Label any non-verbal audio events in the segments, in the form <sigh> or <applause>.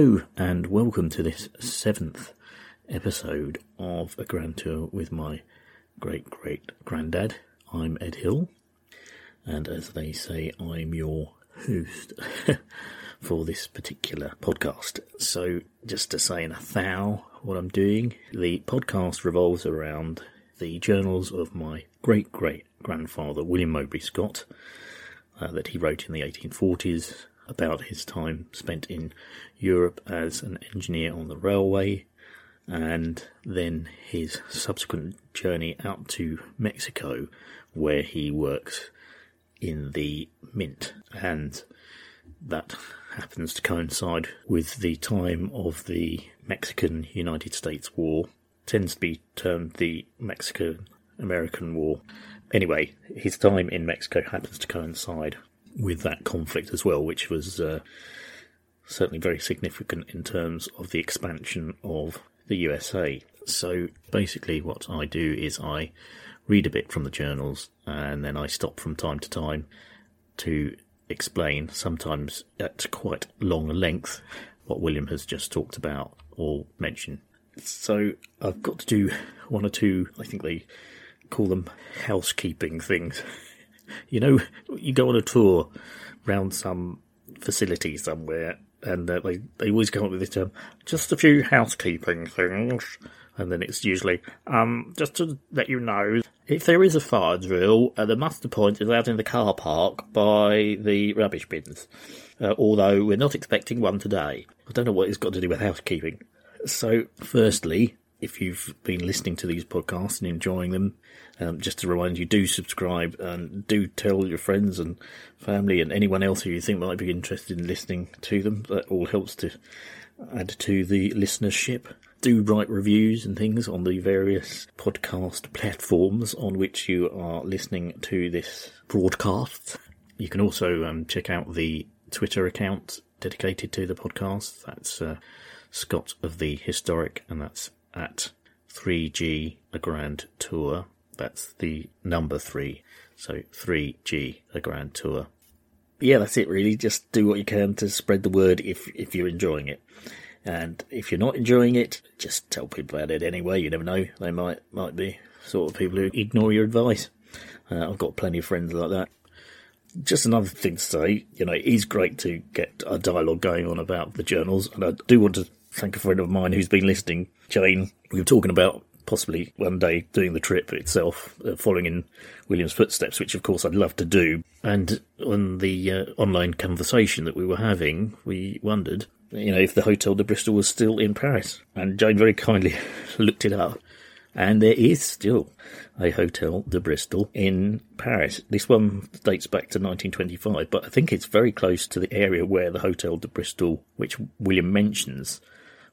Hello, and welcome to this seventh episode of a grand tour with my great great granddad. I'm Ed Hill, and as they say, I'm your host <laughs> for this particular podcast. So, just to say in a thou what I'm doing, the podcast revolves around the journals of my great great grandfather, William Mowbray Scott, uh, that he wrote in the 1840s about his time spent in Europe as an engineer on the railway and then his subsequent journey out to Mexico where he works in the mint. And that happens to coincide with the time of the Mexican United States War. Tends to be termed the Mexican American War. Anyway his time in Mexico happens to coincide with that conflict as well, which was uh, certainly very significant in terms of the expansion of the USA. So basically, what I do is I read a bit from the journals and then I stop from time to time to explain, sometimes at quite long length, what William has just talked about or mentioned. So I've got to do one or two, I think they call them housekeeping things. You know, you go on a tour around some facility somewhere, and uh, they they always come up with this term, just a few housekeeping things, and then it's usually um just to let you know if there is a fire drill, uh, the muster point is out in the car park by the rubbish bins. Uh, although we're not expecting one today. I don't know what it's got to do with housekeeping. So, firstly, if you've been listening to these podcasts and enjoying them, um, just to remind you, do subscribe and do tell your friends and family and anyone else who you think might be interested in listening to them. That all helps to add to the listenership. Do write reviews and things on the various podcast platforms on which you are listening to this broadcast. You can also um, check out the Twitter account dedicated to the podcast. That's uh, Scott of the Historic, and that's at 3G a Grand Tour. That's the number three. So 3G a Grand Tour. Yeah, that's it really. Just do what you can to spread the word if, if you're enjoying it. And if you're not enjoying it, just tell people about it anyway. You never know. They might, might be sort of people who ignore your advice. Uh, I've got plenty of friends like that. Just another thing to say, you know, it is great to get a dialogue going on about the journals, and I do want to thank a friend of mine who's been listening, Jane. We were talking about possibly one day doing the trip itself, uh, following in William's footsteps, which of course I'd love to do. And on the uh, online conversation that we were having, we wondered, you know, if the Hotel de Bristol was still in Paris. And Jane very kindly <laughs> looked it up. And there is still a Hotel de Bristol in Paris. This one dates back to 1925, but I think it's very close to the area where the Hotel de Bristol, which William mentions,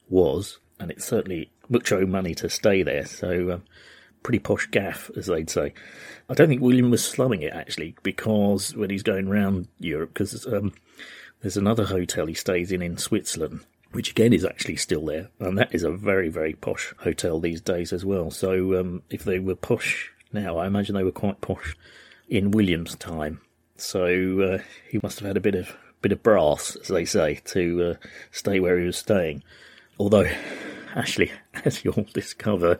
was. And it's certainly mucho money to stay there. So, um, pretty posh gaff, as they'd say. I don't think William was slumming it actually, because when he's going around Europe, because um, there's another hotel he stays in in Switzerland, which again is actually still there, and that is a very very posh hotel these days as well. So, um, if they were posh now, I imagine they were quite posh in William's time. So uh, he must have had a bit of bit of brass, as they say, to uh, stay where he was staying. Although Ashley, <laughs> as you'll discover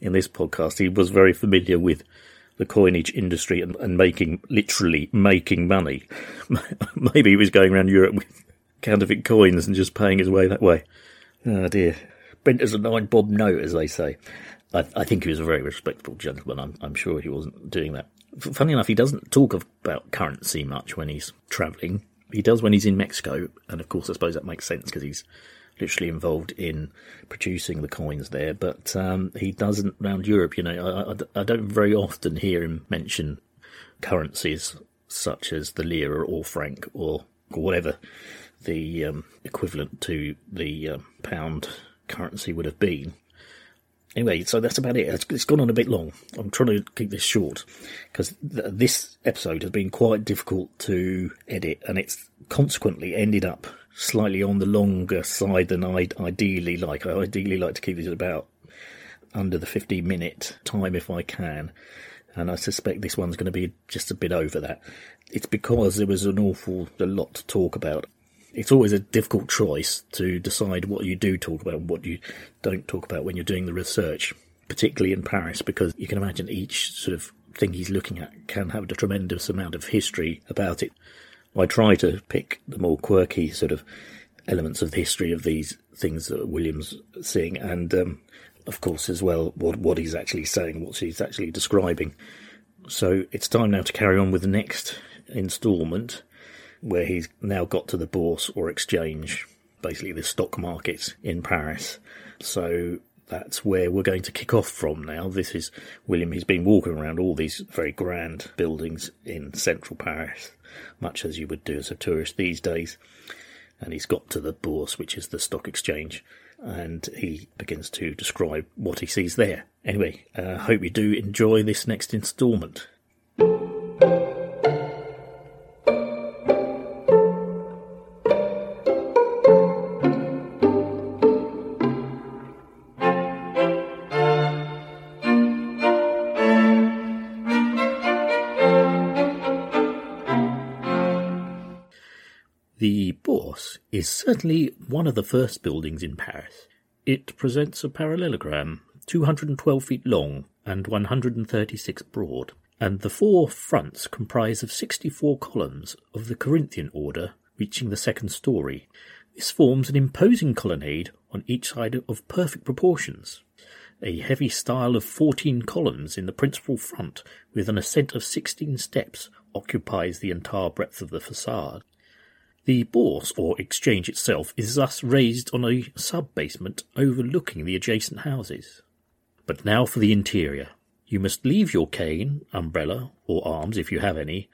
in this podcast, he was very familiar with the coinage industry and, and making, literally making money. <laughs> Maybe he was going around Europe with counterfeit coins and just paying his way that way. Oh dear. Bent as a nine bob note, as they say. I, I think he was a very respectable gentleman. I'm, I'm sure he wasn't doing that. Funny enough, he doesn't talk about currency much when he's travelling He does when he's in Mexico, and of course, I suppose that makes sense because he's literally involved in producing the coins there. But um, he doesn't round Europe. You know, I, I, don't very often hear him mention currencies such as the lira or franc or, or whatever the um, equivalent to the uh, pound currency would have been. Anyway, so that's about it. It's, it's gone on a bit long. I'm trying to keep this short because th- this episode has been quite difficult to edit, and it's consequently ended up slightly on the longer side than I'd ideally like. I ideally like to keep this about under the 15 minute time if I can, and I suspect this one's going to be just a bit over that. It's because there was an awful a lot to talk about it's always a difficult choice to decide what you do talk about and what you don't talk about when you're doing the research, particularly in Paris, because you can imagine each sort of thing he's looking at can have a tremendous amount of history about it. I try to pick the more quirky sort of elements of the history of these things that William's seeing, and um, of course as well what what he's actually saying, what he's actually describing. So it's time now to carry on with the next instalment where he's now got to the bourse or exchange, basically the stock market in Paris. So that's where we're going to kick off from now. This is William. He's been walking around all these very grand buildings in central Paris, much as you would do as a tourist these days. And he's got to the bourse, which is the stock exchange, and he begins to describe what he sees there. Anyway, I uh, hope you do enjoy this next instalment. Is certainly one of the first buildings in Paris. It presents a parallelogram, 212 feet long and 136 broad, and the four fronts comprise of 64 columns of the Corinthian order reaching the second story. This forms an imposing colonnade on each side of perfect proportions. A heavy style of 14 columns in the principal front with an ascent of 16 steps occupies the entire breadth of the facade. The bourse or exchange itself is thus raised on a sub-basement overlooking the adjacent houses. But now for the interior. You must leave your cane, umbrella, or arms if you have any,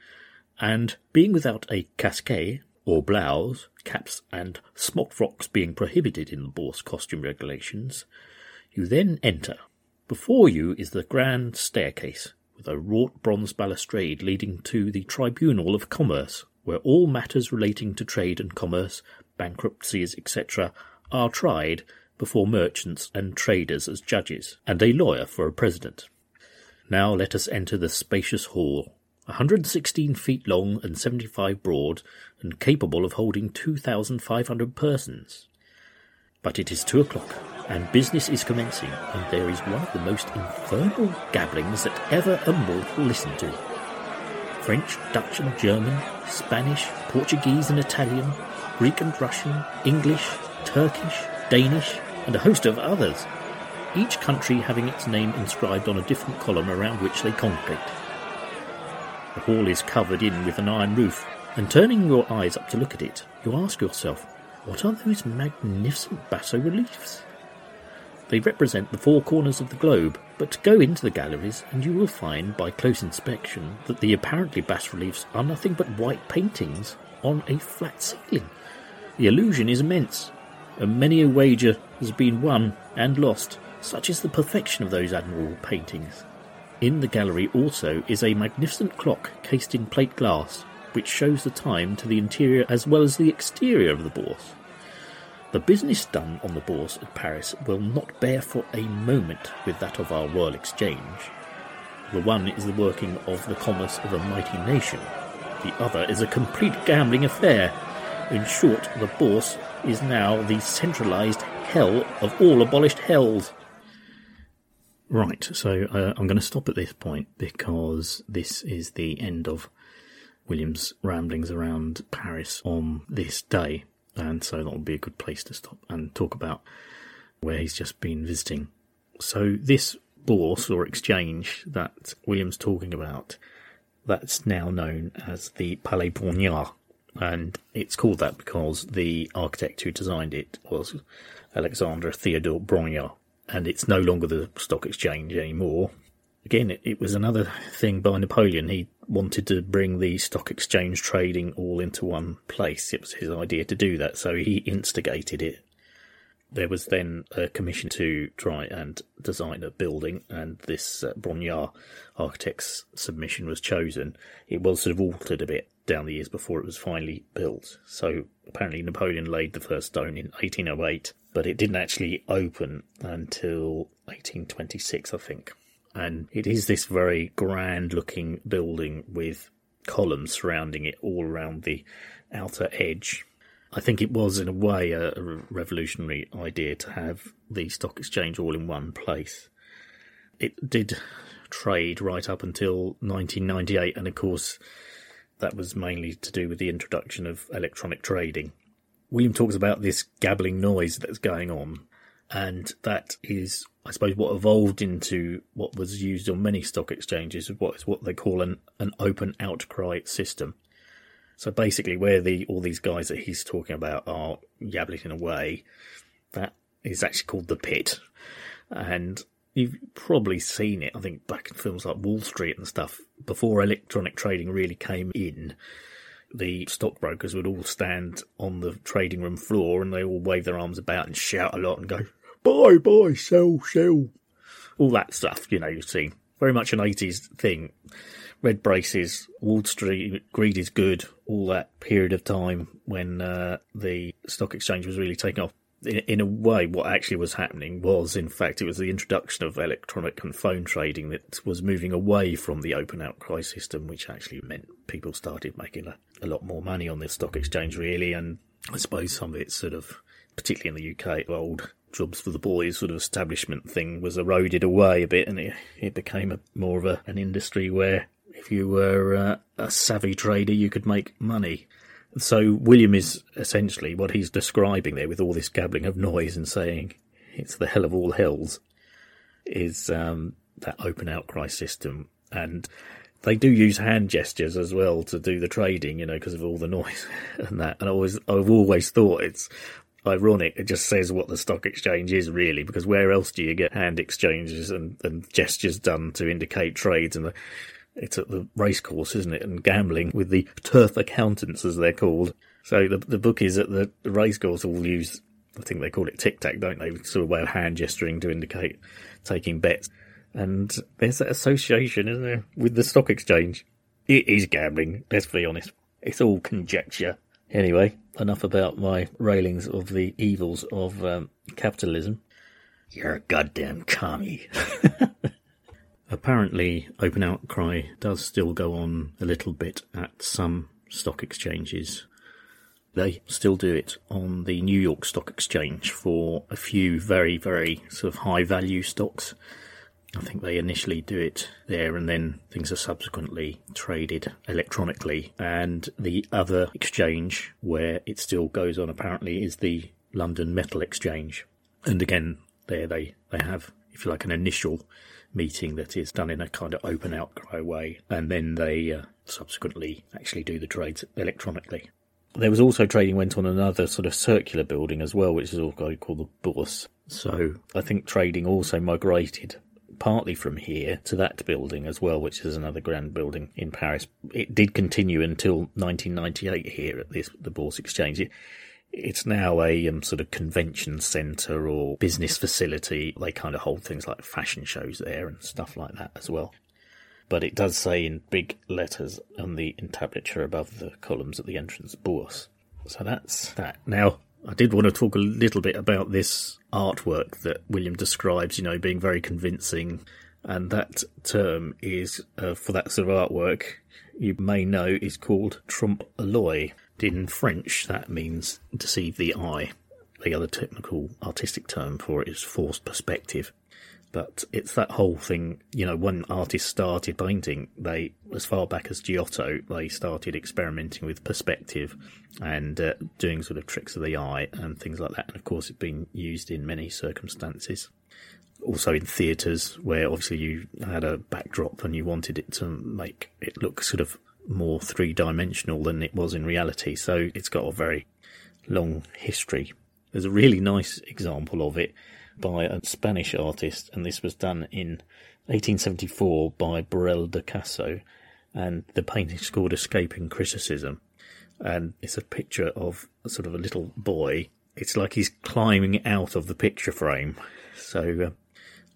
and being without a casquet or blouse, caps and smock frocks being prohibited in the bourse costume regulations, you then enter. Before you is the grand staircase, with a wrought bronze balustrade leading to the Tribunal of Commerce, where all matters relating to trade and commerce, bankruptcies, etc., are tried before merchants and traders as judges, and a lawyer for a president. Now let us enter the spacious hall, 116 feet long and 75 broad, and capable of holding 2,500 persons. But it is two o'clock, and business is commencing, and there is one of the most infernal gabblings that ever a mortal listened to. French, Dutch and German, Spanish, Portuguese and Italian, Greek and Russian, English, Turkish, Danish, and a host of others, each country having its name inscribed on a different column around which they congregate. The hall is covered in with an iron roof, and turning your eyes up to look at it, you ask yourself, what are those magnificent basso reliefs? They represent the four corners of the globe, but go into the galleries and you will find by close inspection that the apparently bas reliefs are nothing but white paintings on a flat ceiling. The illusion is immense, and many a wager has been won and lost. Such is the perfection of those admirable paintings. In the gallery also is a magnificent clock cased in plate glass, which shows the time to the interior as well as the exterior of the bourse. The business done on the bourse at Paris will not bear for a moment with that of our Royal Exchange. The one is the working of the commerce of a mighty nation, the other is a complete gambling affair. In short, the bourse is now the centralised hell of all abolished hells. Right, so uh, I'm going to stop at this point because this is the end of William's ramblings around Paris on this day and so that will be a good place to stop and talk about where he's just been visiting. So this bourse or exchange that William's talking about, that's now known as the Palais Brongniart, And it's called that because the architect who designed it was Alexandre Theodore Brongniart. And it's no longer the stock exchange anymore. Again, it, it was another thing by Napoleon. He wanted to bring the stock exchange trading all into one place. It was his idea to do that, so he instigated it. There was then a commission to try and design a building, and this uh, Brongniart architect's submission was chosen. It was sort of altered a bit down the years before it was finally built. So apparently Napoleon laid the first stone in 1808, but it didn't actually open until 1826, I think. And it is this very grand looking building with columns surrounding it all around the outer edge. I think it was, in a way, a, a revolutionary idea to have the stock exchange all in one place. It did trade right up until 1998, and of course, that was mainly to do with the introduction of electronic trading. William talks about this gabbling noise that's going on, and that is, I suppose, what evolved into what was used on many stock exchanges, what is what they call an, an open outcry system. So basically, where the all these guys that he's talking about are yabbling away, that is actually called the pit, and You've probably seen it, I think, back in films like Wall Street and stuff. Before electronic trading really came in, the stockbrokers would all stand on the trading room floor and they all wave their arms about and shout a lot and go, buy, buy, sell, sell. All that stuff, you know, you've seen. Very much an 80s thing. Red braces, Wall Street, greed is good, all that period of time when uh, the stock exchange was really taking off in, in a way, what actually was happening was, in fact, it was the introduction of electronic and phone trading that was moving away from the open outcry system, which actually meant people started making a, a lot more money on the stock exchange, really. And I suppose some of it sort of, particularly in the UK, old jobs for the boys sort of establishment thing was eroded away a bit, and it, it became a, more of a, an industry where if you were uh, a savvy trader, you could make money. So William is essentially what he's describing there with all this gabbling of noise and saying it's the hell of all hells is um, that open outcry system. And they do use hand gestures as well to do the trading, you know, because of all the noise <laughs> and that. And I always, I've always thought it's ironic. It just says what the stock exchange is really, because where else do you get hand exchanges and, and gestures done to indicate trades and the, it's at the racecourse, isn't it? And gambling with the turf accountants, as they're called. So the the bookies at the, the racecourse all use, I think they call it tic tac, don't they? Sort of way of hand gesturing to indicate taking bets. And there's that association, isn't there, with the stock exchange? It is gambling. Let's be honest. It's all conjecture. Anyway, enough about my railings of the evils of um, capitalism. You're a goddamn commie. <laughs> Apparently, open outcry does still go on a little bit at some stock exchanges. They still do it on the New York Stock Exchange for a few very, very sort of high value stocks. I think they initially do it there and then things are subsequently traded electronically. And the other exchange where it still goes on apparently is the London Metal Exchange. And again, there they, they have, if you like, an initial meeting that is done in a kind of open outcry way, and then they uh, subsequently actually do the trades electronically. There was also trading went on another sort of circular building as well, which is also called the Bourse. So I think trading also migrated partly from here to that building as well, which is another grand building in Paris. It did continue until 1998 here at this the Bourse Exchange. It, it's now a um, sort of convention centre or business facility. They kind of hold things like fashion shows there and stuff like that as well. But it does say in big letters on the entablature above the columns at the entrance, Bourse. So that's that. Now, I did want to talk a little bit about this artwork that William describes, you know, being very convincing. And that term is, uh, for that sort of artwork, you may know is called trompe l'oeil. In French, that means deceive the eye. The other technical artistic term for it is forced perspective. But it's that whole thing, you know, when artists started painting, they, as far back as Giotto, they started experimenting with perspective and uh, doing sort of tricks of the eye and things like that. And of course, it's been used in many circumstances also in theatres where obviously you had a backdrop and you wanted it to make it look sort of more three dimensional than it was in reality. So it's got a very long history. There's a really nice example of it by a Spanish artist, and this was done in 1874 by Borrell del Caso, and the painting's called Escaping Criticism. And it's a picture of sort of a little boy. It's like he's climbing out of the picture frame. So uh,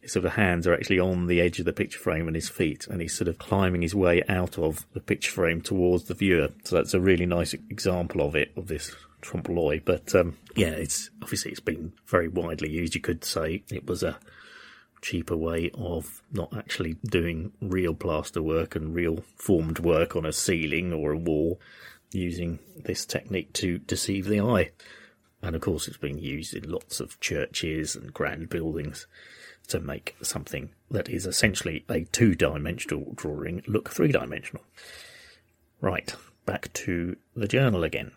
his sort of hands are actually on the edge of the picture frame and his feet, and he's sort of climbing his way out of the picture frame towards the viewer. So that's a really nice example of it, of this trompe l'oeil. But um, yeah, it's obviously it's been very widely used. You could say it was a cheaper way of not actually doing real plaster work and real formed work on a ceiling or a wall using this technique to deceive the eye. And of course, it's been used in lots of churches and grand buildings to make something that is essentially a two dimensional drawing look three dimensional. Right, back to the journal again.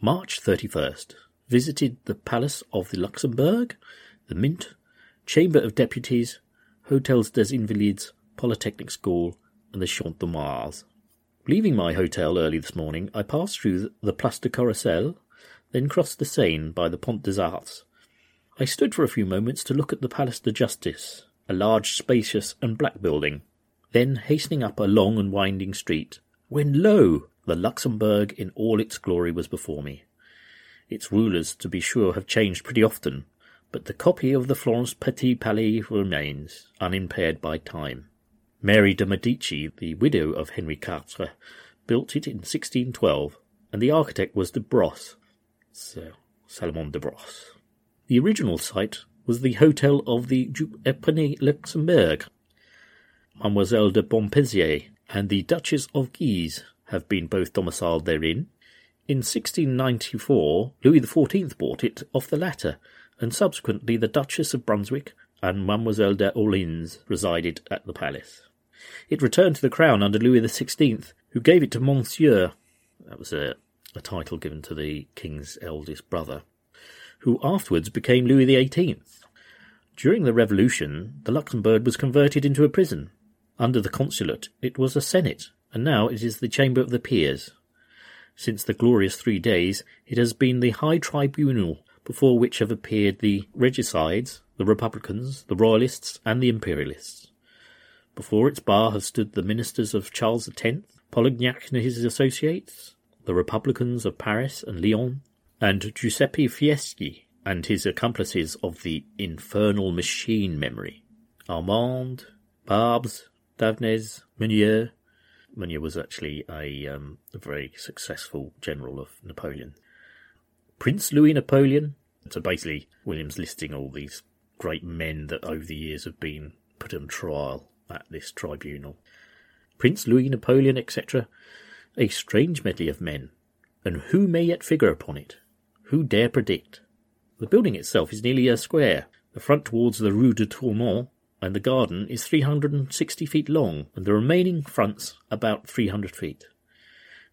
March 31st. Visited the Palace of the Luxembourg, the Mint, Chamber of Deputies, Hotels des Invalides, Polytechnic School, and the Champ de Mars. Leaving my hotel early this morning, I passed through the Place de Carrousel, then crossed the Seine by the Pont des Arts. I stood for a few moments to look at the Palace de Justice, a large, spacious, and black building, then hastening up a long and winding street, when lo! the Luxembourg in all its glory was before me. Its rulers, to be sure, have changed pretty often, but the copy of the Florence Petit Palais remains, unimpaired by time. Mary de Medici, the widow of Henri IV, built it in 1612, and the architect was de Brosse, so Salomon de Brosse. The original site was the hotel of the Duc Epinay Luxembourg. Mademoiselle de Montpensier and the Duchess of Guise have been both domiciled therein. In 1694, Louis XIV bought it off the latter, and subsequently the Duchess of Brunswick and Mademoiselle de Orleans resided at the palace. It returned to the crown under Louis XVI, who gave it to Monsieur, that was a, a title given to the king's eldest brother, who afterwards became Louis XVIII. During the Revolution, the Luxembourg was converted into a prison. Under the consulate, it was a senate, and now it is the Chamber of the Peers. Since the glorious three days, it has been the high tribunal before which have appeared the regicides, the republicans, the royalists, and the imperialists. Before its bar have stood the ministers of Charles X, Polignac and his associates, the Republicans of Paris and Lyons, and Giuseppe Fieschi and his accomplices of the infernal machine memory. Armand, Barbes, Davnez, Meunier. Meunier was actually a, um, a very successful general of Napoleon. Prince Louis Napoleon. So basically, William's listing all these great men that over the years have been put on trial at this tribunal. Prince Louis Napoleon, etc. A strange medley of men, and who may yet figure upon it? Who dare predict? The building itself is nearly a square, the front towards the Rue de Tournon, and the garden is 360 feet long, and the remaining fronts about 300 feet.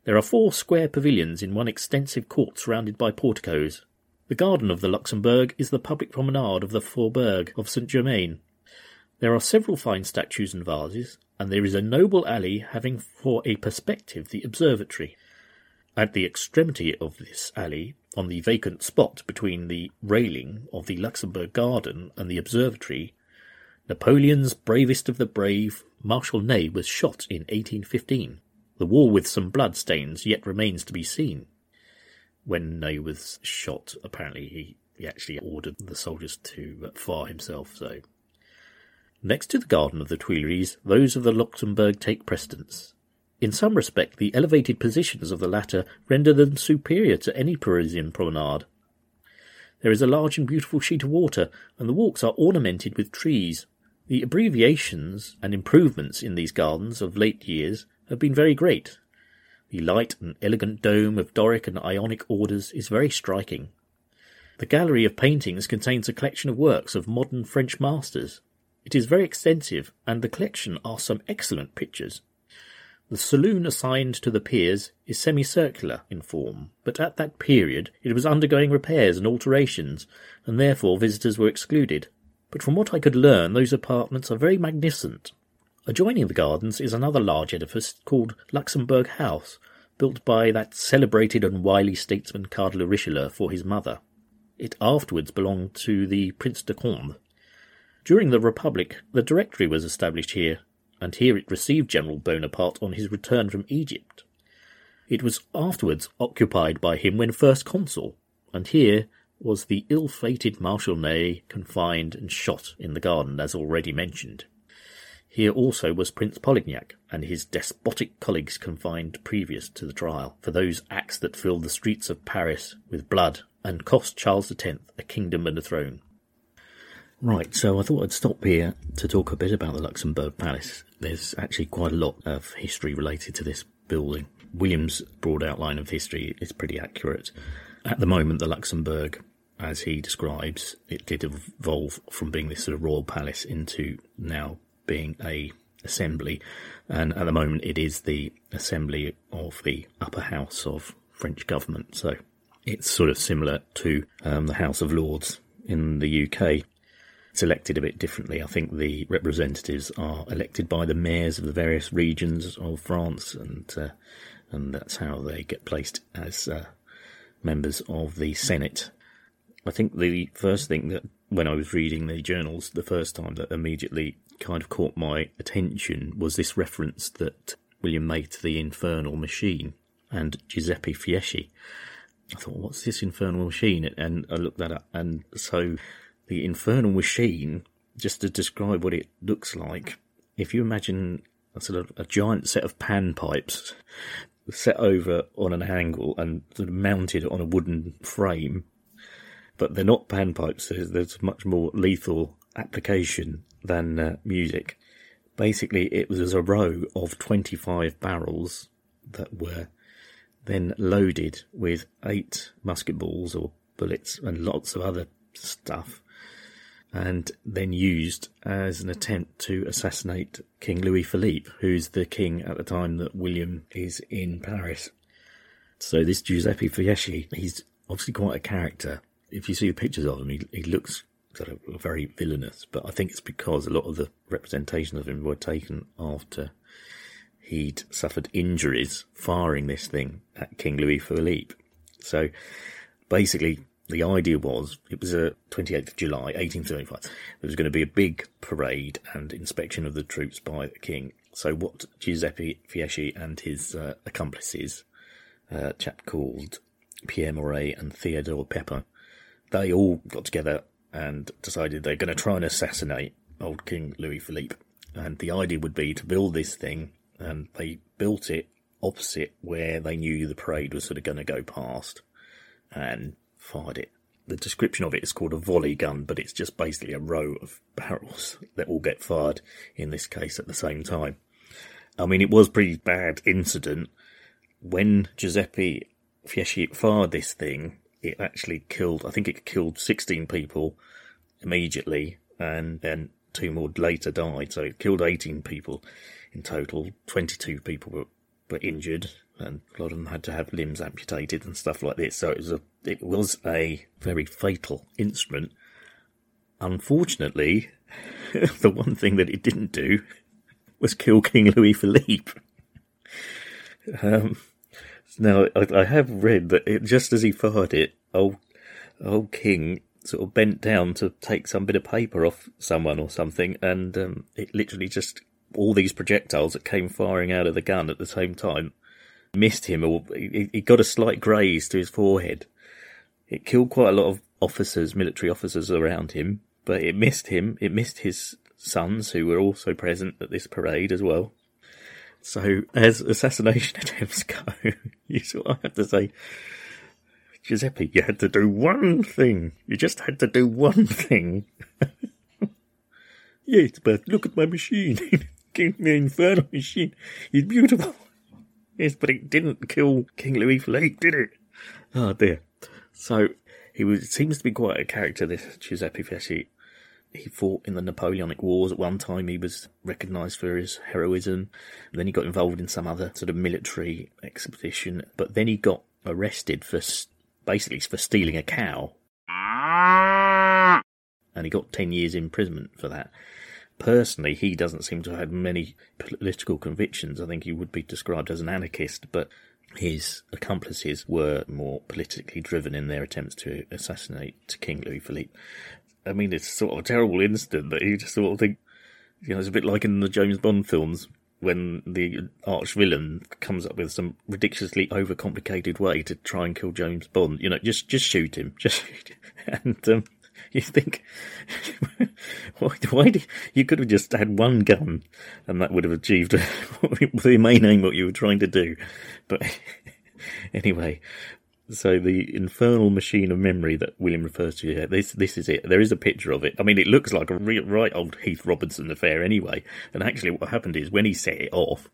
There are four square pavilions in one extensive court surrounded by porticos. The garden of the Luxembourg is the public promenade of the Faubourg of Saint Germain, there are several fine statues and vases, and there is a noble alley having for a perspective the observatory. At the extremity of this alley, on the vacant spot between the railing of the Luxembourg Garden and the observatory, Napoleon's bravest of the brave, Marshal Ney, was shot in 1815. The wall with some blood stains yet remains to be seen. When Ney was shot, apparently he, he actually ordered the soldiers to fire himself, so Next to the garden of the Tuileries, those of the Luxembourg take precedence. In some respect, the elevated positions of the latter render them superior to any Parisian promenade. There is a large and beautiful sheet of water, and the walks are ornamented with trees. The abbreviations and improvements in these gardens of late years have been very great. The light and elegant dome of Doric and Ionic orders is very striking. The gallery of paintings contains a collection of works of modern French masters. It is very extensive, and the collection are some excellent pictures. The saloon assigned to the peers is semicircular in form, but at that period it was undergoing repairs and alterations, and therefore visitors were excluded. But from what I could learn, those apartments are very magnificent. Adjoining the gardens is another large edifice called Luxembourg House, built by that celebrated and wily statesman Cardinal Richelieu for his mother. It afterwards belonged to the Prince de Conde. During the Republic, the Directory was established here, and here it received General Bonaparte on his return from Egypt. It was afterwards occupied by him when first consul, and here was the ill-fated Marshal Ney confined and shot in the garden, as already mentioned. Here also was Prince Polignac and his despotic colleagues confined previous to the trial for those acts that filled the streets of Paris with blood and cost Charles X a kingdom and a throne. Right, so I thought I'd stop here to talk a bit about the Luxembourg Palace. There's actually quite a lot of history related to this building. William's broad outline of history is pretty accurate. At the moment, the Luxembourg, as he describes, it did evolve from being this sort of royal palace into now being a assembly, and at the moment it is the assembly of the upper house of French government. So it's sort of similar to um, the House of Lords in the UK. It's elected a bit differently. I think the representatives are elected by the mayors of the various regions of France, and uh, and that's how they get placed as uh, members of the Senate. I think the first thing that when I was reading the journals the first time that immediately kind of caught my attention was this reference that William made to the infernal machine and Giuseppe Fieschi. I thought, what's this infernal machine? And I looked that up. And so the infernal machine, just to describe what it looks like, if you imagine a sort of a giant set of pan pipes set over on an angle and sort of mounted on a wooden frame, but they're not pan pipes. There's, there's much more lethal application than uh, music. Basically, it was a row of 25 barrels that were then loaded with eight musket balls or bullets and lots of other stuff, and then used as an attempt to assassinate King Louis Philippe, who's the king at the time that William is in Paris. So this Giuseppe Fieschi, he's obviously quite a character. If you see the pictures of him, he, he looks sort of very villainous, but I think it's because a lot of the representations of him were taken after he'd suffered injuries firing this thing at King Louis Philippe. So basically, the idea was it was a 28th of July 1835. There was going to be a big parade and inspection of the troops by the king. So what Giuseppe Fieschi and his uh, accomplices, a chap called Pierre Morey and Theodore Pepper, they all got together and decided they're going to try and assassinate old King Louis Philippe. And the idea would be to build this thing, and they built it opposite where they knew the parade was sort of going to go past, and fired it. The description of it is called a volley gun, but it's just basically a row of barrels that all get fired in this case at the same time. I mean, it was a pretty bad incident. When Giuseppe Fieschi fired this thing, it actually killed, I think it killed 16 people immediately, and then two more later died. So it killed 18 people in total. 22 people were, were injured, and a lot of them had to have limbs amputated and stuff like this. So it was a, it was a very fatal instrument. Unfortunately, <laughs> the one thing that it didn't do was kill King Louis Philippe. Um, now, I, I have read that it, just as he fired it, old, old King sort of bent down to take some bit of paper off someone or something, and um, it literally just all these projectiles that came firing out of the gun at the same time missed him, or he, got a slight graze to his forehead. It killed quite a lot of officers, military officers around him, but it missed him. It missed his sons, who were also present at this parade as well. So, as assassination <laughs> attempts go, <laughs> you sort of have to say, Giuseppe, you had to do one thing. You just had to do one <laughs> thing. yes, but look at my machine. The Infernal machine. It's beautiful. Yes, but it didn't kill King Louis Philippe, did it? Oh dear. So, he was, seems to be quite a character, this Giuseppe Fieschi. He fought in the Napoleonic Wars. At one time, he was recognised for his heroism. Then he got involved in some other sort of military expedition. But then he got arrested for basically for stealing a cow. Ah! and he got 10 years imprisonment for that. Personally, he doesn't seem to have had many political convictions. I think he would be described as an anarchist, but his accomplices were more politically driven in their attempts to assassinate King Louis Philippe. I mean, it's sort of a terrible incident that you just sort of think, you know, it's a bit like in the James Bond films when the arch villain comes up with some ridiculously overcomplicated way to try and kill James Bond. You know, just just shoot him, <laughs> just shoot him. and um, you think, <laughs> why, why did, you could have just had one gun and that would have achieved <laughs> the main aim what you were trying to do. But <laughs> anyway, so the infernal machine of memory that William refers to here, this this is it. There is a picture of it. I mean, it looks like a real, right old Heath Robinson affair anyway. And actually, what happened is when he set it off,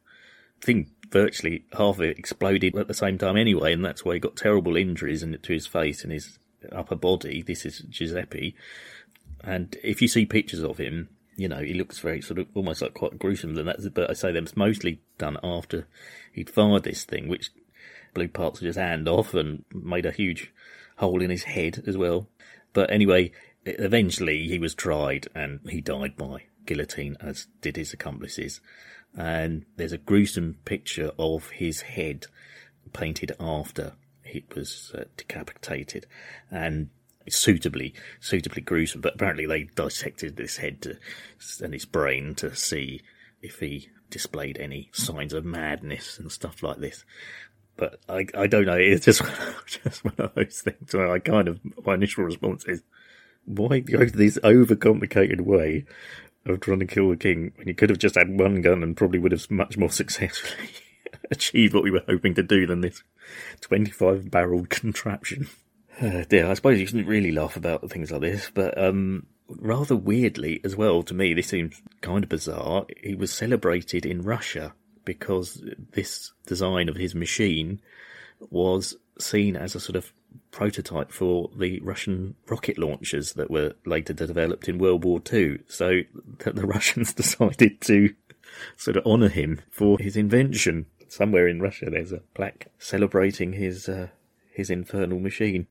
thing virtually half of it exploded at the same time anyway, and that's why he got terrible injuries in, to his face and his upper body. This is Giuseppe, and if you see pictures of him, you know he looks very sort of almost like quite gruesome. And that's but I say that's mostly done after he'd fired this thing, which blew parts of his hand off and made a huge hole in his head as well. But anyway, eventually he was tried and he died by guillotine, as did his accomplices. And there's a gruesome picture of his head painted after he was uh, decapitated, and suitably, suitably gruesome. But apparently they dissected this head to, and his brain to see if he displayed any signs of madness and stuff like this. But I, I don't know. It's just, <laughs> just one of those things where I kind of, my initial response is, why go to this overcomplicated way of trying to kill the king when you could have just had one gun and probably would have much more <laughs> successfully <laughs> achieved what we were hoping to do than this 25 barreled <laughs> contraption? Uh, dear, I suppose you shouldn't really laugh about things like this, but um, rather weirdly as well to me, this seems kind of bizarre. He was celebrated in Russia because this design of his machine was seen as a sort of prototype for the Russian rocket launchers that were later developed in World War II. So <laughs> the Russians decided to sort of honour him for his invention. Somewhere in Russia, there's a plaque celebrating his uh, his infernal machine.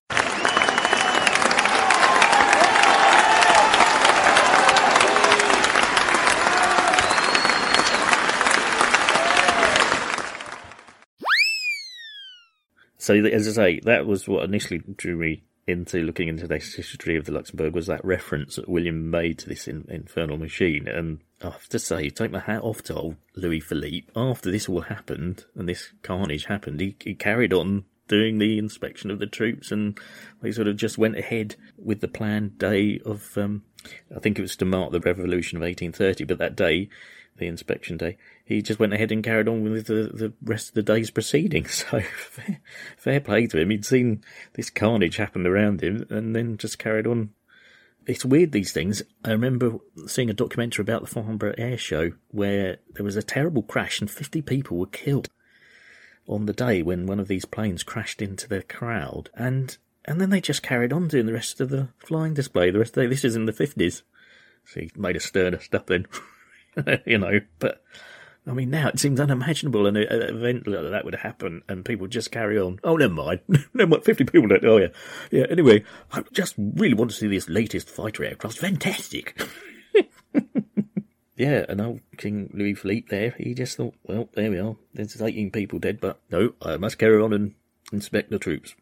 So, as I say, that was what initially drew me into looking into the history of the Luxembourg was that reference that William made to this in, infernal machine. And I have to say, take my hat off to old Louis Philippe. After this all happened and this carnage happened, he, he carried on doing the inspection of the troops and they sort of just went ahead with the planned day of, um, I think it was to mark the revolution of 1830, but that day the inspection day, he just went ahead and carried on with the, the rest of the day's proceedings. <laughs> So fair, fair play to him. He'd seen this carnage happen around him and then just carried on. It's weird, these things. I remember seeing a documentary about the Farnborough Air Show where there was a terrible crash and 50 people were killed on the day when one of these planes crashed into the crowd. And and then they just carried on doing the rest of the flying display the rest of the. This is in the 50s. So he made a sterner stuff then. <laughs> you know, but I mean, now it seems unimaginable an event like that would happen and people just carry on. Oh, never mind. <laughs> never mind. 50 people don't. Oh, yeah. Yeah. Anyway, I just really want to see this latest fighter aircraft. Fantastic. <laughs> yeah. And old King Louis Philippe there, he just thought, well, there we are. There's 18 people dead, but no, I must carry on and inspect the troops.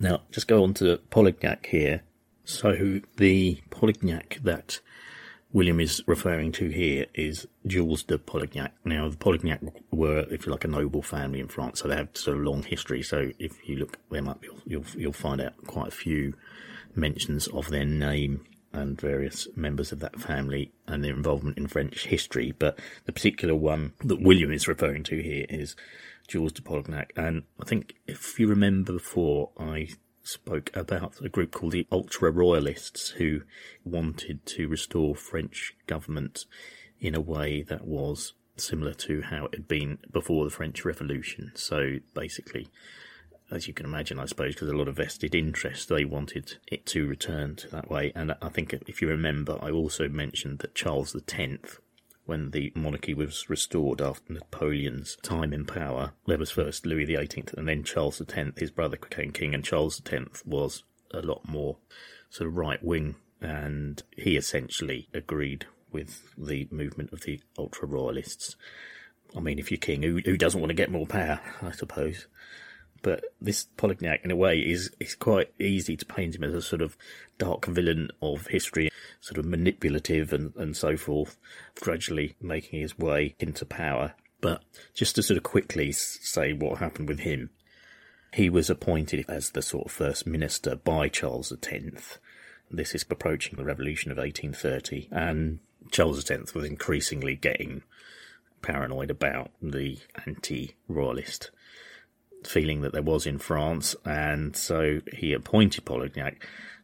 Now, just go on to Polignac here. So, the Polignac that William is referring to here is Jules de Polignac. Now, the Polignac were, if you like, a noble family in France, so they have sort of long history. So if you look them up, you'll, you'll, you'll find out quite a few mentions of their name and various members of that family and their involvement in French history. But the particular one that William is referring to here is Jules de Polignac. And I think if you remember before, I spoke about a group called the Ultra Royalists who wanted to restore French government in a way that was similar to how it had been before the French Revolution. So basically, as you can imagine, I suppose, because a lot of vested interest, they wanted it to return to that way. And I think if you remember, I also mentioned that Charles X when the monarchy was restored after Napoleon's time in power. There was first Louis XVIII and then Charles X, his brother became king, and Charles X was a lot more sort of right wing, and he essentially agreed with the movement of the ultra royalists. I mean, if you're king, who, who doesn't want to get more power, I suppose? But this Polignac, in a way, is is quite easy to paint him as a sort of dark villain of history, sort of manipulative and, and so forth, gradually making his way into power. But just to sort of quickly say what happened with him, he was appointed as the sort of first minister by Charles X. This is approaching the revolution of 1830, and Charles X was increasingly getting paranoid about the anti-royalist feeling that there was in France, and so he appointed Polignac,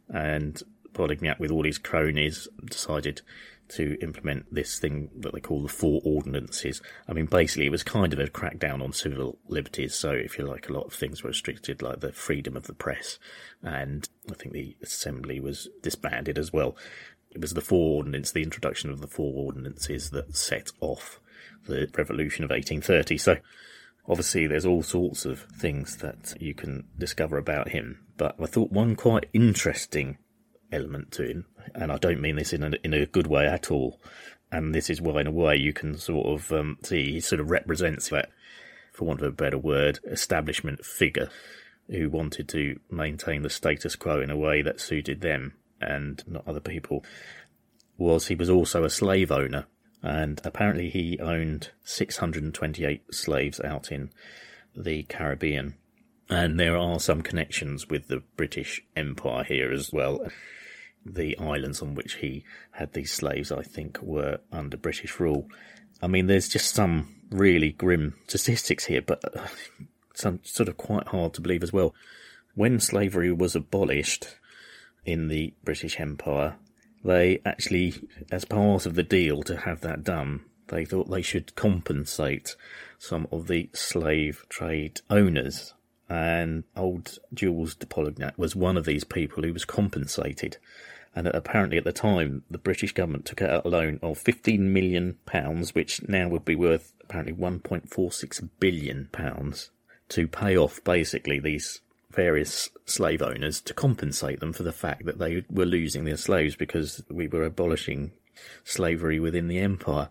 and Polignac, with all his cronies, decided to implement this thing that they call the Four Ordinances. I mean, basically, it was kind of a crackdown on civil liberties. So, if you like, a lot of things were restricted, like the freedom of the press, and I think the assembly was disbanded as well. It was the Four Ordinances, the introduction of the Four Ordinances, that set off the revolution of 1830. So, obviously, there's all sorts of things that you can discover about him. But I thought one quite interesting element to him, and I don't mean this in a, in a good way at all. And this is why, in a way, you can sort of um, see he sort of represents that, for want of a better word, establishment figure who wanted to maintain the status quo in a way that suited them and not other people. Was he was also a slave owner, and apparently he owned 628 slaves out in the Caribbean. And there are some connections with the British Empire here as well the islands on which he had these slaves, I think, were under British rule. I mean, there's just some really grim statistics here, but uh, some sort of quite hard to believe as well. When slavery was abolished in the British Empire, they actually, as part of the deal to have that done, they thought they should compensate some of the slave trade owners. And old Jules de Polignac was one of these people who was compensated and apparently at the time the British government took out a loan of 15 million pounds, which now would be worth apparently 1.46 billion pounds, to pay off basically these various slave owners to compensate them for the fact that they were losing their slaves because we were abolishing slavery within the empire.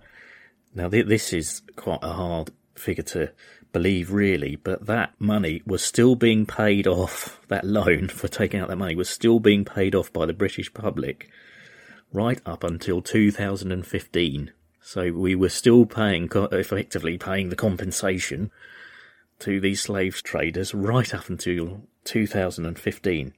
Now, this is quite a hard figure to believe really, but that money was still being paid off, <laughs> that loan for taking out that money was still being paid off by the British public right up until 2015. So we were still paying, effectively paying the compensation to these slave traders right up until 2015,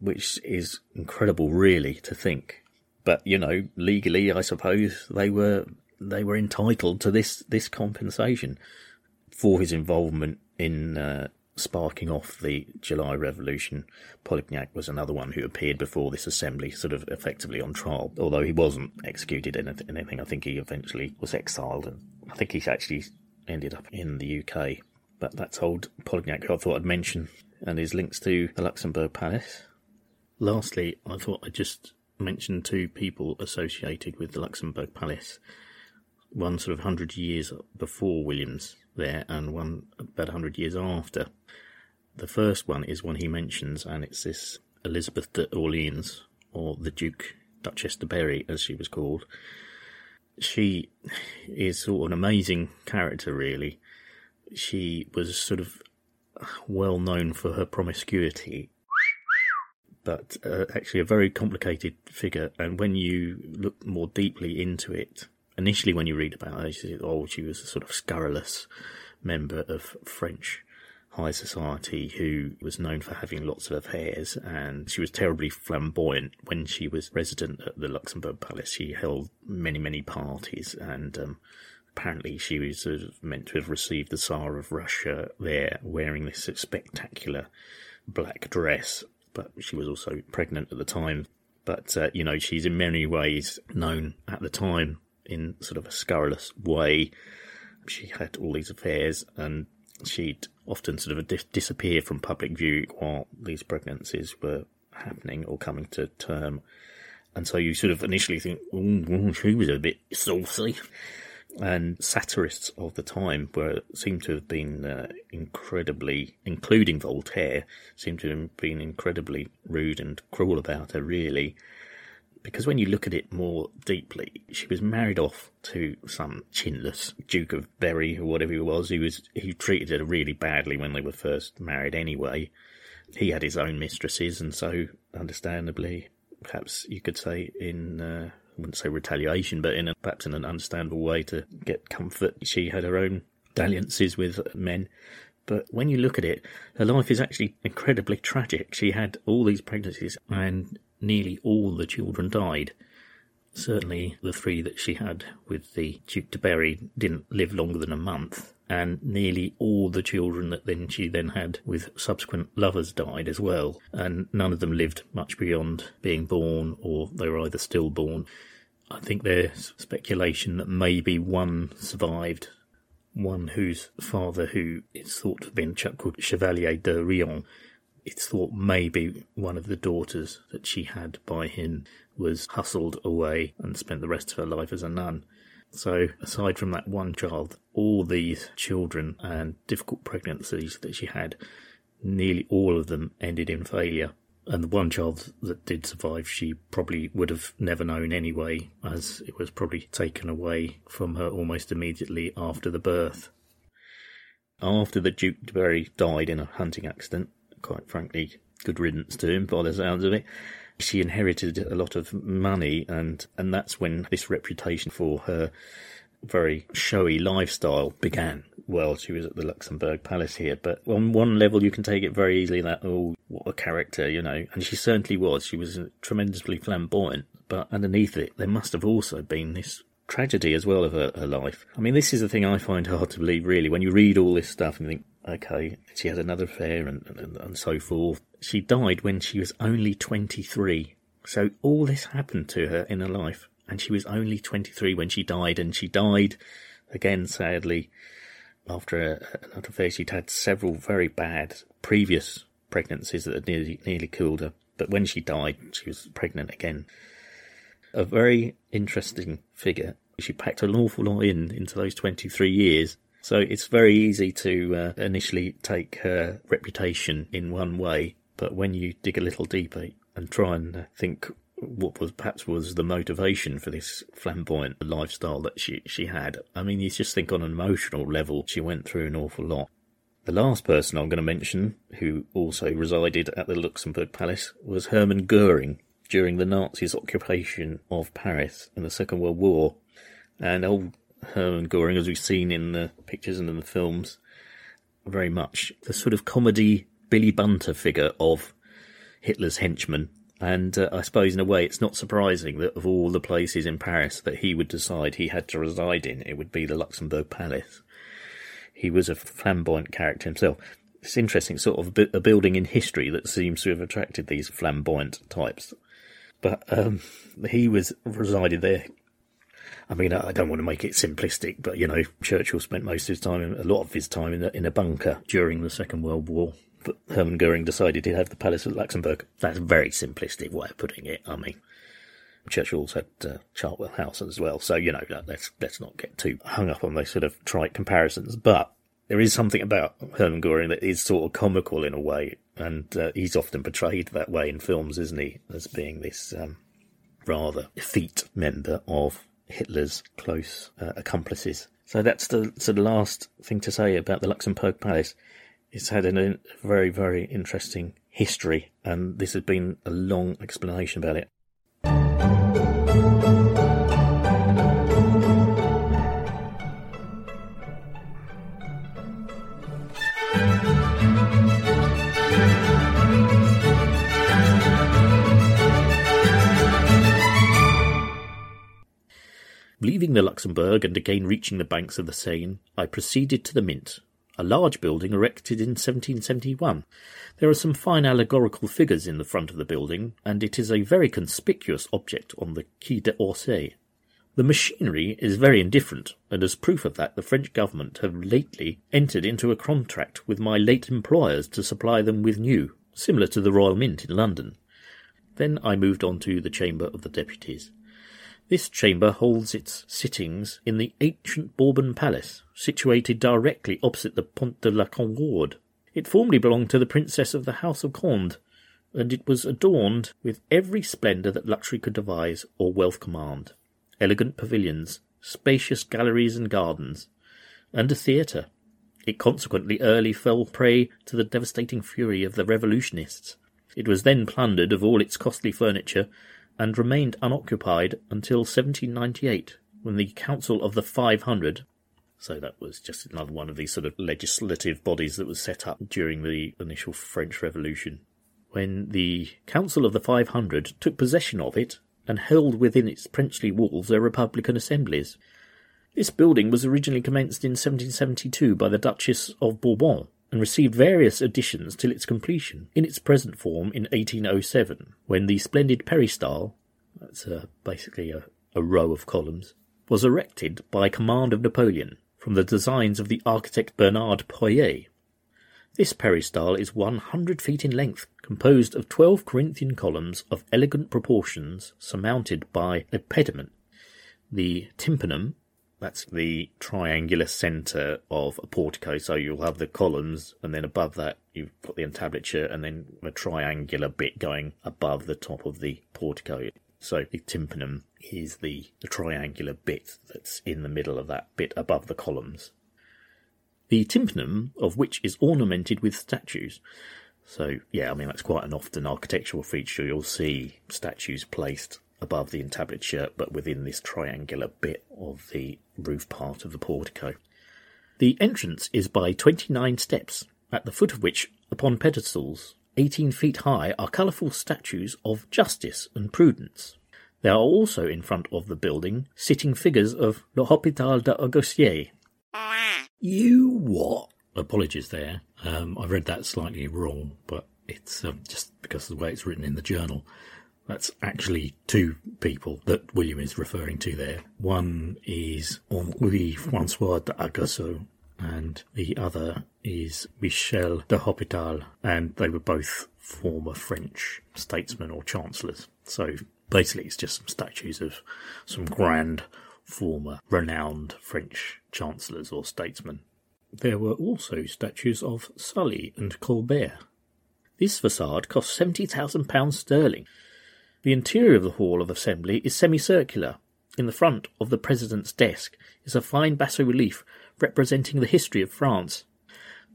which is incredible really to think. But, you know, legally, I suppose they were, they were entitled to this, this compensation for his involvement in uh, sparking off the July Revolution. Polignac was another one who appeared before this assembly, sort of effectively on trial, although he wasn't executed in anything. I think he eventually was exiled, and I think he actually ended up in the UK. But that's old Polignac, who I thought I'd mention, and his links to the Luxembourg Palace. Lastly, I thought I'd just mention two people associated with the Luxembourg Palace. One sort of hundred years before William's there and one about 100 years after. The first one is one he mentions, and it's this Elizabeth de Orleans, or the Duke Duchess de Berry, as she was called. She is sort of an amazing character, really. She was sort of well known for her promiscuity, but uh, actually a very complicated figure. And when you look more deeply into it, initially when you read about her, she oh, she was a sort of scurrilous member of French high society who was known for having lots of affairs and she was terribly flamboyant when she was resident at the Luxembourg Palace. She held many, many parties and um, apparently she was meant to have received the Tsar of Russia there wearing this spectacular black dress, but she was also pregnant at the time. But, uh, you know, she's in many ways known at the time in sort of a scurrilous way. She had all these affairs and she'd often sort of dis- disappear from public view while these pregnancies were happening or coming to term. And so you sort of initially think, oh, she was a bit saucy. And satirists of the time were seem to have been uh, incredibly, including Voltaire, seem to have been incredibly rude and cruel about her. Really, because when you look at it more deeply, she was married off to some chinless Duke of Berry or whatever he was. He was he treated her really badly when they were first married. Anyway, he had his own mistresses, and so understandably, perhaps you could say in. Uh, I wouldn't say retaliation, but in a, perhaps in an understandable way to get comfort. She had her own dalliances with men. But when you look at it, her life is actually incredibly tragic. She had all these pregnancies and nearly all the children died. Certainly the three that she had with the Duke de Berry didn't live longer than a month, and nearly all the children that then she then had with subsequent lovers died as well, and none of them lived much beyond being born or they were either stillborn. I think there's speculation that maybe one survived, one whose father, who is thought to have been Chuck called Chevalier de Riom, it's thought maybe one of the daughters that she had by him was hustled away and spent the rest of her life as a nun. So, aside from that one child, all these children and difficult pregnancies that she had, nearly all of them ended in failure. And the one child that did survive, she probably would have never known anyway, as it was probably taken away from her almost immediately after the birth. After the Duke de Berry died in a hunting accident, quite frankly, good riddance to him by the sounds of it. She inherited a lot of money, and, and that's when this reputation for her very showy lifestyle began. Well, she was at the Luxembourg Palace here, but on one level you can take it very easily that, oh, what a character, you know, and she certainly was. She was tremendously flamboyant, but underneath it, there must have also been this tragedy as well of her, her life. I mean, this is the thing I find hard to believe, really, when you read all this stuff and think, okay, she had another affair and, and, and so forth. She died when she was only 23. So all this happened to her in her life, and she was only 23 when she died, and she died again, sadly, after another affair. She'd had several very bad previous pregnancies that had nearly, nearly killed her, but when she died, she was pregnant again. A very interesting figure. She packed an awful lot in into those 23 years so it's very easy to uh, initially take her reputation in one way, but when you dig a little deeper and try and think what was perhaps was the motivation for this flamboyant lifestyle that she she had. I mean, you just think on an emotional level, she went through an awful lot. The last person I'm going to mention, who also resided at the Luxembourg Palace, was Hermann Goering during the Nazis' occupation of Paris in the Second World War. And old Hermann Goering, as we've seen in the pictures and in the films, very much the sort of comedy Billy Bunter figure of Hitler's henchman. And uh, I suppose, in a way, it's not surprising that of all the places in Paris that he would decide he had to reside in, it would be the Luxembourg Palace. He was a flamboyant character himself. It's interesting, sort of a building in history that seems to have attracted these flamboyant types. But um, he was resided there I mean, I don't want to make it simplistic, but you know, Churchill spent most of his time, a lot of his time, in a, in a bunker during the Second World War. But Hermann Goering decided he'd have the Palace at Luxembourg. That's a very simplistic way of putting it. I mean, Churchill's had uh, Chartwell House as well, so you know, let's let's not get too hung up on those sort of trite comparisons. But there is something about Hermann Goering that is sort of comical in a way, and uh, he's often portrayed that way in films, isn't he? As being this um, rather effete member of Hitler's close uh, accomplices. So that's the so the last thing to say about the Luxembourg Palace. It's had a very very interesting history, and this has been a long explanation about it. Leaving the Luxembourg and again reaching the banks of the Seine, I proceeded to the Mint, a large building erected in 1771. There are some fine allegorical figures in the front of the building, and it is a very conspicuous object on the Quai d'Orsay. The machinery is very indifferent, and as proof of that, the French government have lately entered into a contract with my late employers to supply them with new, similar to the Royal Mint in London. Then I moved on to the Chamber of the Deputies. This chamber holds its sittings in the ancient Bourbon Palace, situated directly opposite the Pont de la Concorde. It formerly belonged to the Princess of the House of Conde, and it was adorned with every splendour that luxury could devise or wealth command. Elegant pavilions, spacious galleries and gardens, and a theatre. It consequently early fell prey to the devastating fury of the revolutionists. It was then plundered of all its costly furniture and remained unoccupied until 1798, when the Council of the Five Hundred, so that was just another one of these sort of legislative bodies that was set up during the initial French Revolution, when the Council of the Five Hundred took possession of it and held within its princely walls their republican assemblies. This building was originally commenced in 1772 by the Duchess of Bourbon, and received various additions till its completion in its present form in 1807, when the splendid peristyle, that's uh, basically a, a row of columns, was erected by command of Napoleon from the designs of the architect Bernard Poyet. This peristyle is 100 feet in length, composed of 12 Corinthian columns of elegant proportions surmounted by a pediment. The tympanum that's the triangular centre of a portico. So you'll have the columns, and then above that you've got the entablature, and then a triangular bit going above the top of the portico. So the tympanum is the, the triangular bit that's in the middle of that bit above the columns. The tympanum of which is ornamented with statues. So yeah, I mean that's quite an often architectural feature. You'll see statues placed above the entablature, but within this triangular bit of the roof part of the portico. The entrance is by 29 steps, at the foot of which, upon pedestals 18 feet high, are colourful statues of justice and prudence. There are also in front of the building sitting figures of Le Hôpital d'Augustier. You what? Apologies there. Um, I read that slightly wrong, but it's um, just because of the way it's written in the journal. That's actually two people that William is referring to there. One is Henri Francois d'Aguesseau, and the other is Michel de Hôpital, and they were both former French statesmen or chancellors. So basically, it's just some statues of some grand, former, renowned French chancellors or statesmen. There were also statues of Sully and Colbert. This facade cost £70,000 sterling the interior of the Hall of Assembly is semicircular. In the front of the President's desk is a fine basso relief representing the history of France.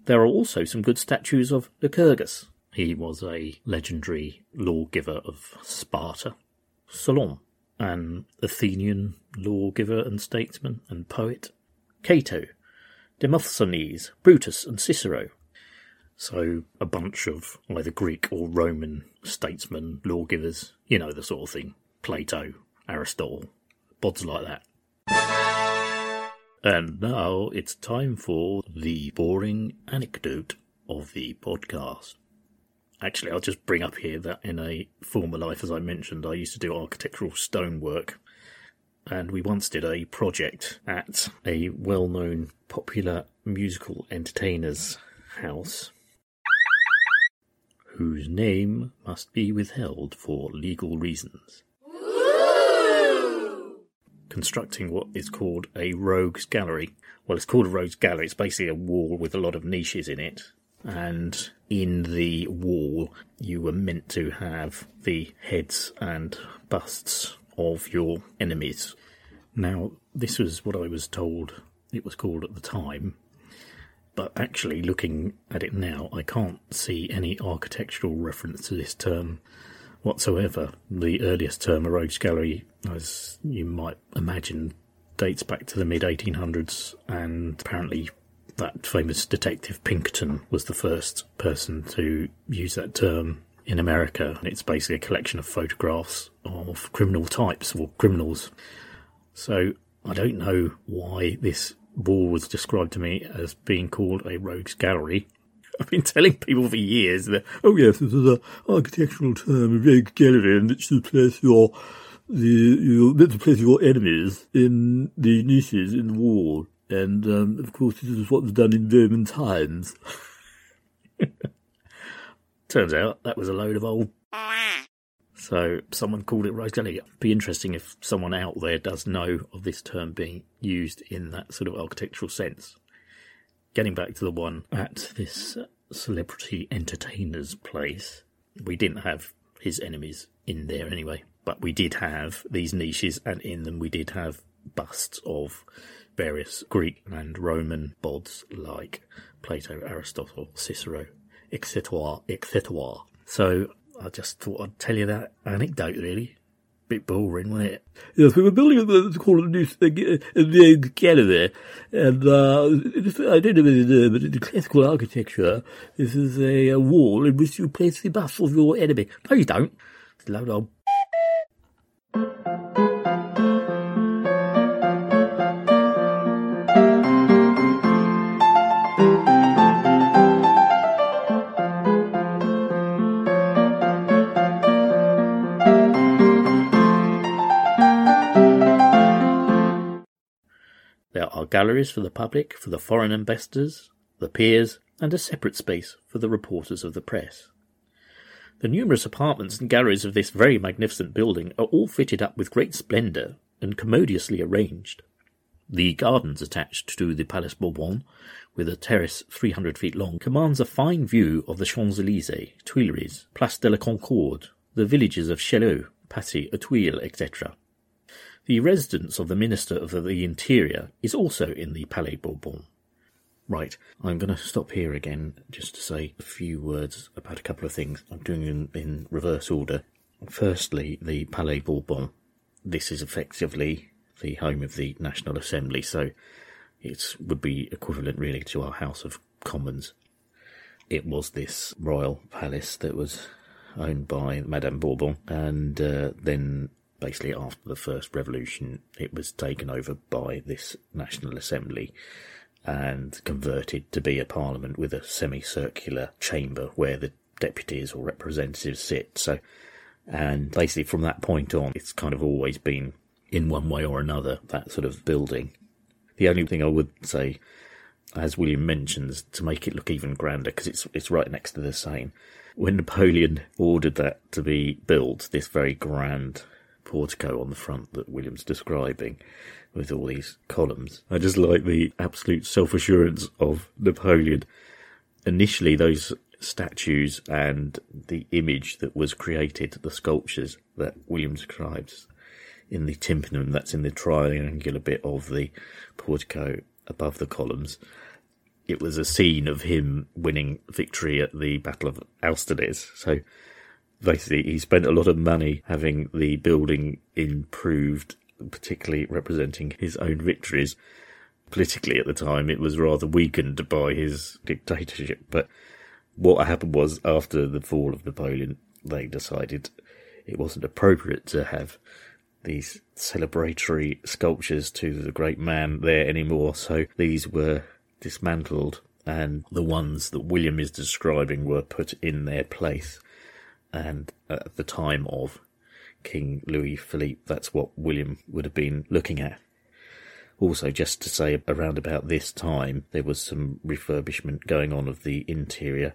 There are also some good statues of Lycurgus. He was a legendary lawgiver of Sparta. Solon, an Athenian lawgiver and statesman and poet. Cato, Demosthenes, Brutus, and Cicero. So a bunch of either Greek or Roman statesmen, lawgivers, you know, the sort of thing. Plato, Aristotle, bods like that. And now it's time for the boring anecdote of the podcast. Actually, I'll just bring up here that in a former life, as I mentioned, I used to do architectural stonework. And we once did a project at a well known popular musical entertainer's house whose name must be withheld for legal reasons. Constructing what is called a rogues gallery. Well, it's called a rogues gallery. It's basically a wall with a lot of niches in it. And in the wall, you were meant to have the heads and busts of your enemies. Now, this was what I was told it was called at the time, but actually looking at it now, I can't see any architectural reference to this term whatsoever. The earliest term, a rogues gallery, as you might imagine, dates back to the mid 1800s, and apparently that famous detective Pinkerton was the first person to use that term in America. It's basically a collection of photographs of criminal types or criminals. So I don't know why this wall was described to me as being called a rogues gallery. <laughs> I've been telling people for years that, oh yes, this is an architectural term, a rogues gallery, and it's to place your, the, you meant place your enemies in the niches in the wall. And, um, of course, this is what was done in Roman times. <laughs> Turns out that was a load of old So someone called it rose gallery. It'd be interesting if someone out there does know of this term being used in that sort of architectural sense. Getting back to the one at this celebrity entertainer's place, we didn't have his enemies in there anyway, but we did have these niches, and in them we did have busts of various Greek and Roman bods like Plato, Aristotle, Cicero, etc., etc. So I just thought I'd tell you that anecdote, really. Bit boring, wasn't it? Yes, we were building a called a new thing in Canada, and uh, I don't know whether you know, but in classical architecture, this is a, a wall in which you place the bust of your enemy. No, you don't. It's a load of There are galleries for the public, for the foreign investors, the peers, and a separate space for the reporters of the press. The numerous apartments and galleries of this very magnificent building are all fitted up with great splendour and commodiously arranged. The gardens attached to the Palace Bourbon, with a terrace 300 feet long, commands a fine view of the Champs-Élysées, Tuileries, Place de la Concorde, the villages of Chaillot, Passy, Auteuil, etc. The residence of the Minister of the Interior is also in the Palais Bourbon. Right, I'm going to stop here again just to say a few words about a couple of things. I'm doing them in reverse order. Firstly, the Palais Bourbon. This is effectively the home of the National Assembly, so it would be equivalent really to our House of Commons. It was this royal palace that was owned by Madame Bourbon, and uh, then basically after the first revolution, it was taken over by this National Assembly and converted to be a parliament with a semicircular chamber where the deputies or representatives sit. So, and basically from that point on, it's kind of always been in one way or another that sort of building. The only thing I would say, as William mentions, to make it look even grander, because it's it's right next to the Seine, when Napoleon ordered that to be built, this very grand portico on the front that William's describing with all these columns. I just like the absolute self assurance of Napoleon. Initially, those statues and the image that was created, the sculptures that William describes in the tympanum, that's in the triangular bit of the portico above the columns. It was a scene of him winning victory at the Battle of Austerlitz. So basically he spent a lot of money having the building improved, particularly representing his own victories. Politically at the time, it was rather weakened by his dictatorship. But what happened was, after the fall of Napoleon, they decided it wasn't appropriate to have these celebratory sculptures to the great man there anymore. So these were dismantled, and the ones that William is describing were put in their place and at the time of King Louis Philippe, that's what William would have been looking at. Also, just to say, around about this time, there was some refurbishment going on of the interior,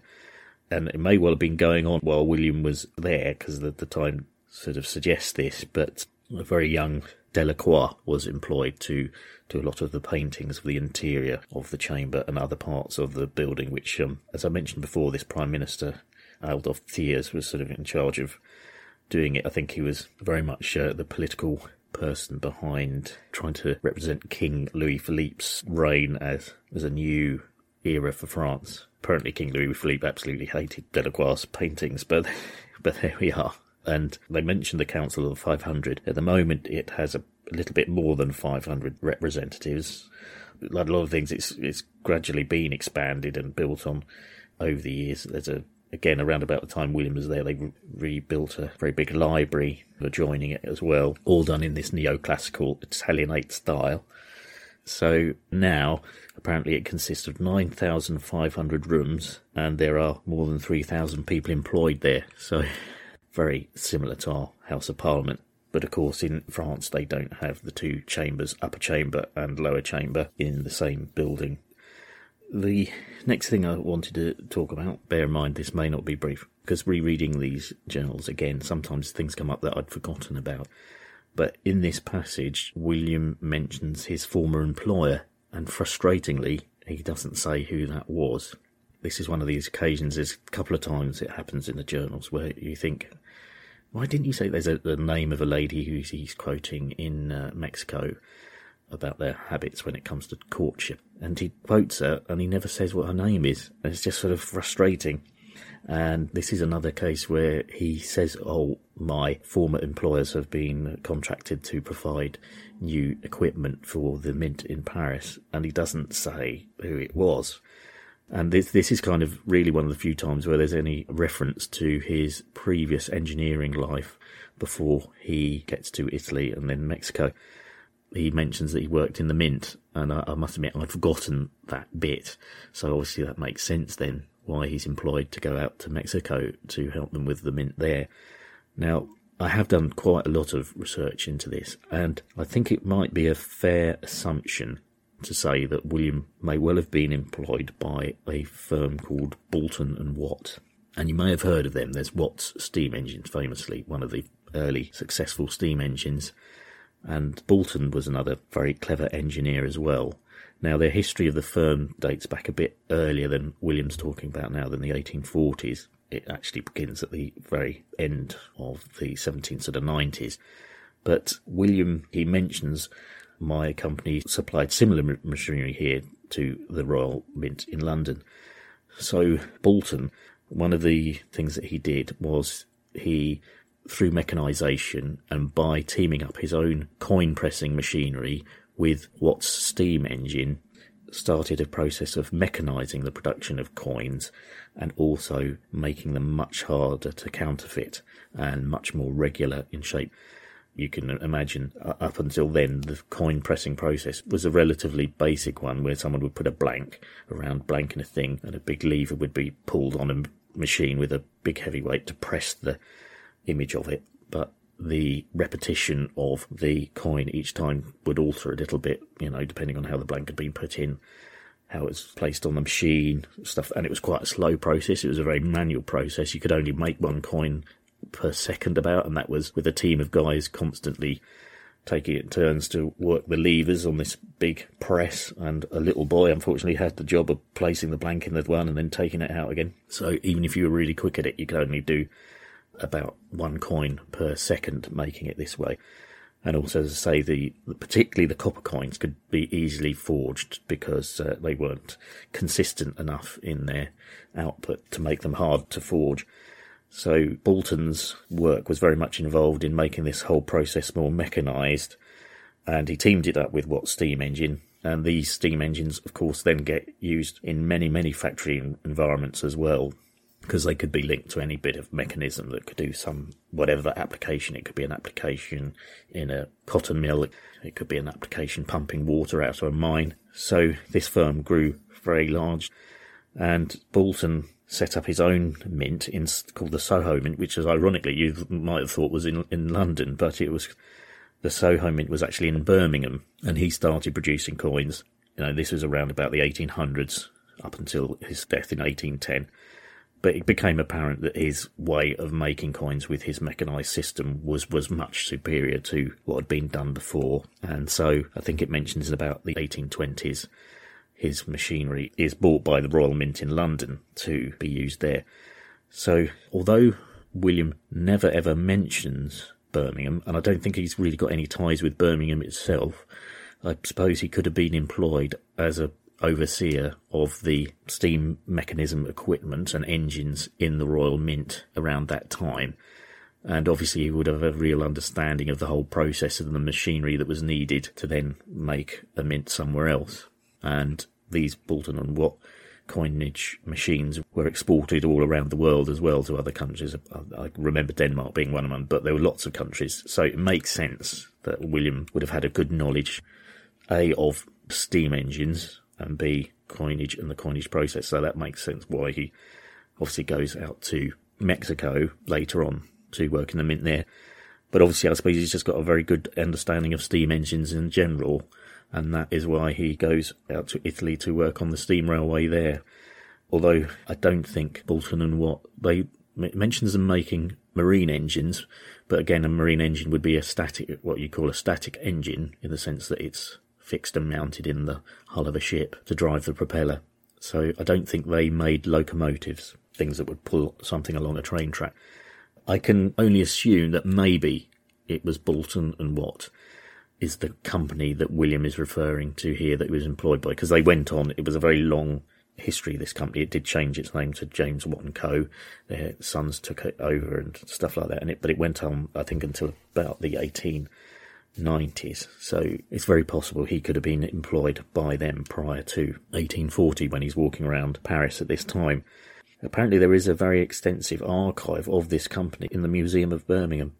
and it may well have been going on while William was there, because the, the time sort of suggests this, but a very young Delacroix was employed to do a lot of the paintings of the interior of the chamber and other parts of the building, which, um, as I mentioned before, this Prime Minister Adolphe Thiers was sort of in charge of doing it. I think he was very much uh, the political person behind trying to represent King Louis Philippe's reign as as a new era for France. Apparently, King Louis Philippe absolutely hated Delacroix's paintings, but <laughs> but there we are. And they mentioned the Council of 500. At the moment, it has a, a little bit more than 500 representatives. Like a lot of things, it's it's gradually been expanded and built on over the years. There's a again, around about the time William was there, they re- rebuilt a very big library adjoining it as well, all done in this neoclassical Italianate style. So now, apparently, it consists of 9,500 rooms, and there are more than 3,000 people employed there. So, <laughs> very similar to our House of Parliament. But of course, in France, they don't have the two chambers, upper chamber and lower chamber, in the same building the next thing I wanted to talk about, bear in mind this may not be brief, because rereading these journals again, sometimes things come up that I'd forgotten about. But in this passage, William mentions his former employer, and frustratingly, he doesn't say who that was. This is one of these occasions, there's a couple of times it happens in the journals where you think, why didn't you say there's a, the name of a lady who he's quoting in uh, Mexico about their habits when it comes to courtship? And he quotes her and he never says what her name is. And it's just sort of frustrating. And this is another case where he says, Oh, my former employers have been contracted to provide new equipment for the mint in Paris. And he doesn't say who it was. And this, this is kind of really one of the few times where there's any reference to his previous engineering life before he gets to Italy and then Mexico. He mentions that he worked in the mint, and I, I must admit I'd forgotten that bit. So obviously that makes sense then why he's employed to go out to Mexico to help them with the mint there. Now, I have done quite a lot of research into this, and I think it might be a fair assumption to say that William may well have been employed by a firm called Boulton and Watt. And you may have heard of them. There's Watt's steam engines, famously one of the early successful steam engines. And Boulton was another very clever engineer as well. Now, their history of the firm dates back a bit earlier than William's talking about now, than the 1840s. It actually begins at the very end of the 17th to the 90s. But William, he mentions my company supplied similar machinery here to the Royal Mint in London. So Boulton, one of the things that he did was he, through mechanisation and by teaming up his own coin pressing machinery with Watt's steam engine, started a process of mechanising the production of coins and also making them much harder to counterfeit and much more regular in shape. You can imagine up until then the coin pressing process was a relatively basic one where someone would put a blank around blanking a thing and a big lever would be pulled on a machine with a big heavy weight to press the image of it but the repetition of the coin each time would alter a little bit you know depending on how the blank had been put in how it was placed on the machine stuff and it was quite a slow process it was a very manual process you could only make one coin per second about, and that was with a team of guys constantly taking it turns to work the levers on this big press. And a little boy, unfortunately, had the job of placing the blank in the one and then taking it out again. So even if you were really quick at it, you could only do about one coin per second making it this way. And also, as I say, the particularly the copper coins could be easily forged because uh, they weren't consistent enough in their output to make them hard to forge. So Boulton's work was very much involved in making this whole process more mechanised, and he teamed it up with Watt's steam engine. And these steam engines, of course, then get used in many, many factory environments as well, because they could be linked to any bit of mechanism that could do some whatever application. It could be an application in a cotton mill. It could be an application pumping water out of a mine. So this firm grew very large, and Boulton set up his own mint in called the Soho Mint, which is ironically you might have thought was in in London, but it was the Soho Mint was actually in Birmingham, and he started producing coins. You know, this was around about the 1800s up until his death in 1810. But it became apparent that his way of making coins with his mechanized system was, was much superior to what had been done before. And so I think it mentions about the 1820s his machinery is bought by the Royal Mint in London to be used there. So, although William never ever mentions Birmingham, and I don't think he's really got any ties with Birmingham itself, I suppose he could have been employed as a overseer of the steam mechanism equipment and engines in the Royal Mint around that time. And obviously, he would have a real understanding of the whole process and the machinery that was needed to then make a mint somewhere else and these Boulton and Watt coinage machines were exported all around the world as well to other countries. I remember Denmark being one of them, but there were lots of countries. So it makes sense that William would have had a good knowledge, A, of steam engines, and B, coinage and the coinage process. So that makes sense why he obviously goes out to Mexico later on to work in the mint there. But obviously, I suppose he's just got a very good understanding of steam engines in general and that is why he goes out to Italy to work on the steam railway there. Although I don't think Boulton and Watt they mentions them making marine engines, but again, a marine engine would be a static, what you call a static engine, in the sense that it's fixed and mounted in the hull of a ship to drive the propeller. So I don't think they made locomotives, things that would pull something along a train track. I can only assume that maybe it was Boulton and Watt is the company that William is referring to here that he was employed by because they went on. It was a very long history. This company it did change its name to James Watt and Co. Their sons took it over and stuff like that. And it, but it went on, I think, until about the 1890s. So it's very possible he could have been employed by them prior to 1840 when he's walking around Paris at this time. Apparently, there is a very extensive archive of this company in the Museum of Birmingham.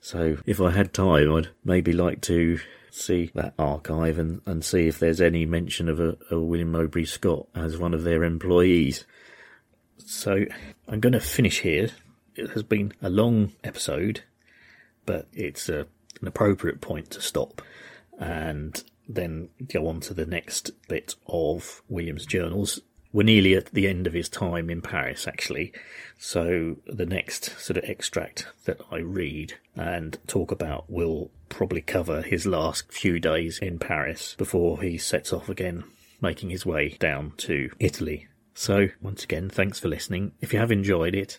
So if I had time, I'd maybe like to see that archive and, and see if there's any mention of a, a William Mowbray Scott as one of their employees. So I'm going to finish here. It has been a long episode, but it's a, an appropriate point to stop and then go on to the next bit of William's journals we're nearly at the end of his time in Paris, actually. So the next sort of extract that I read and talk about will probably cover his last few days in Paris before he sets off again, making his way down to Italy. So once again, thanks for listening. If you have enjoyed it,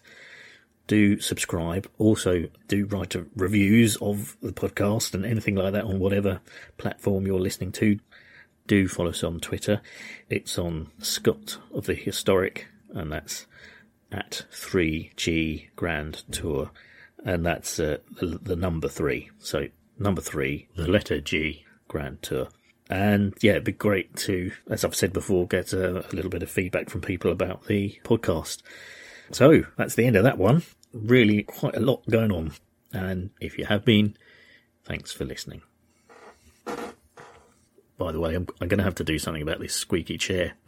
do subscribe. Also, do write reviews of the podcast and anything like that on whatever platform you're listening to do follow us on Twitter. It's on Scott of the Historic, and that's at 3G Grand Tour, and that's uh, the, the number three. So, number three, the letter G Grand Tour. And yeah, it'd be great to, as I've said before, get a, a little bit of feedback from people about the podcast. So that's the end of that one really quite a lot going on. And if you have been, thanks for listening. By the way, I'm, I'm going to have to do something about this squeaky chair. <laughs>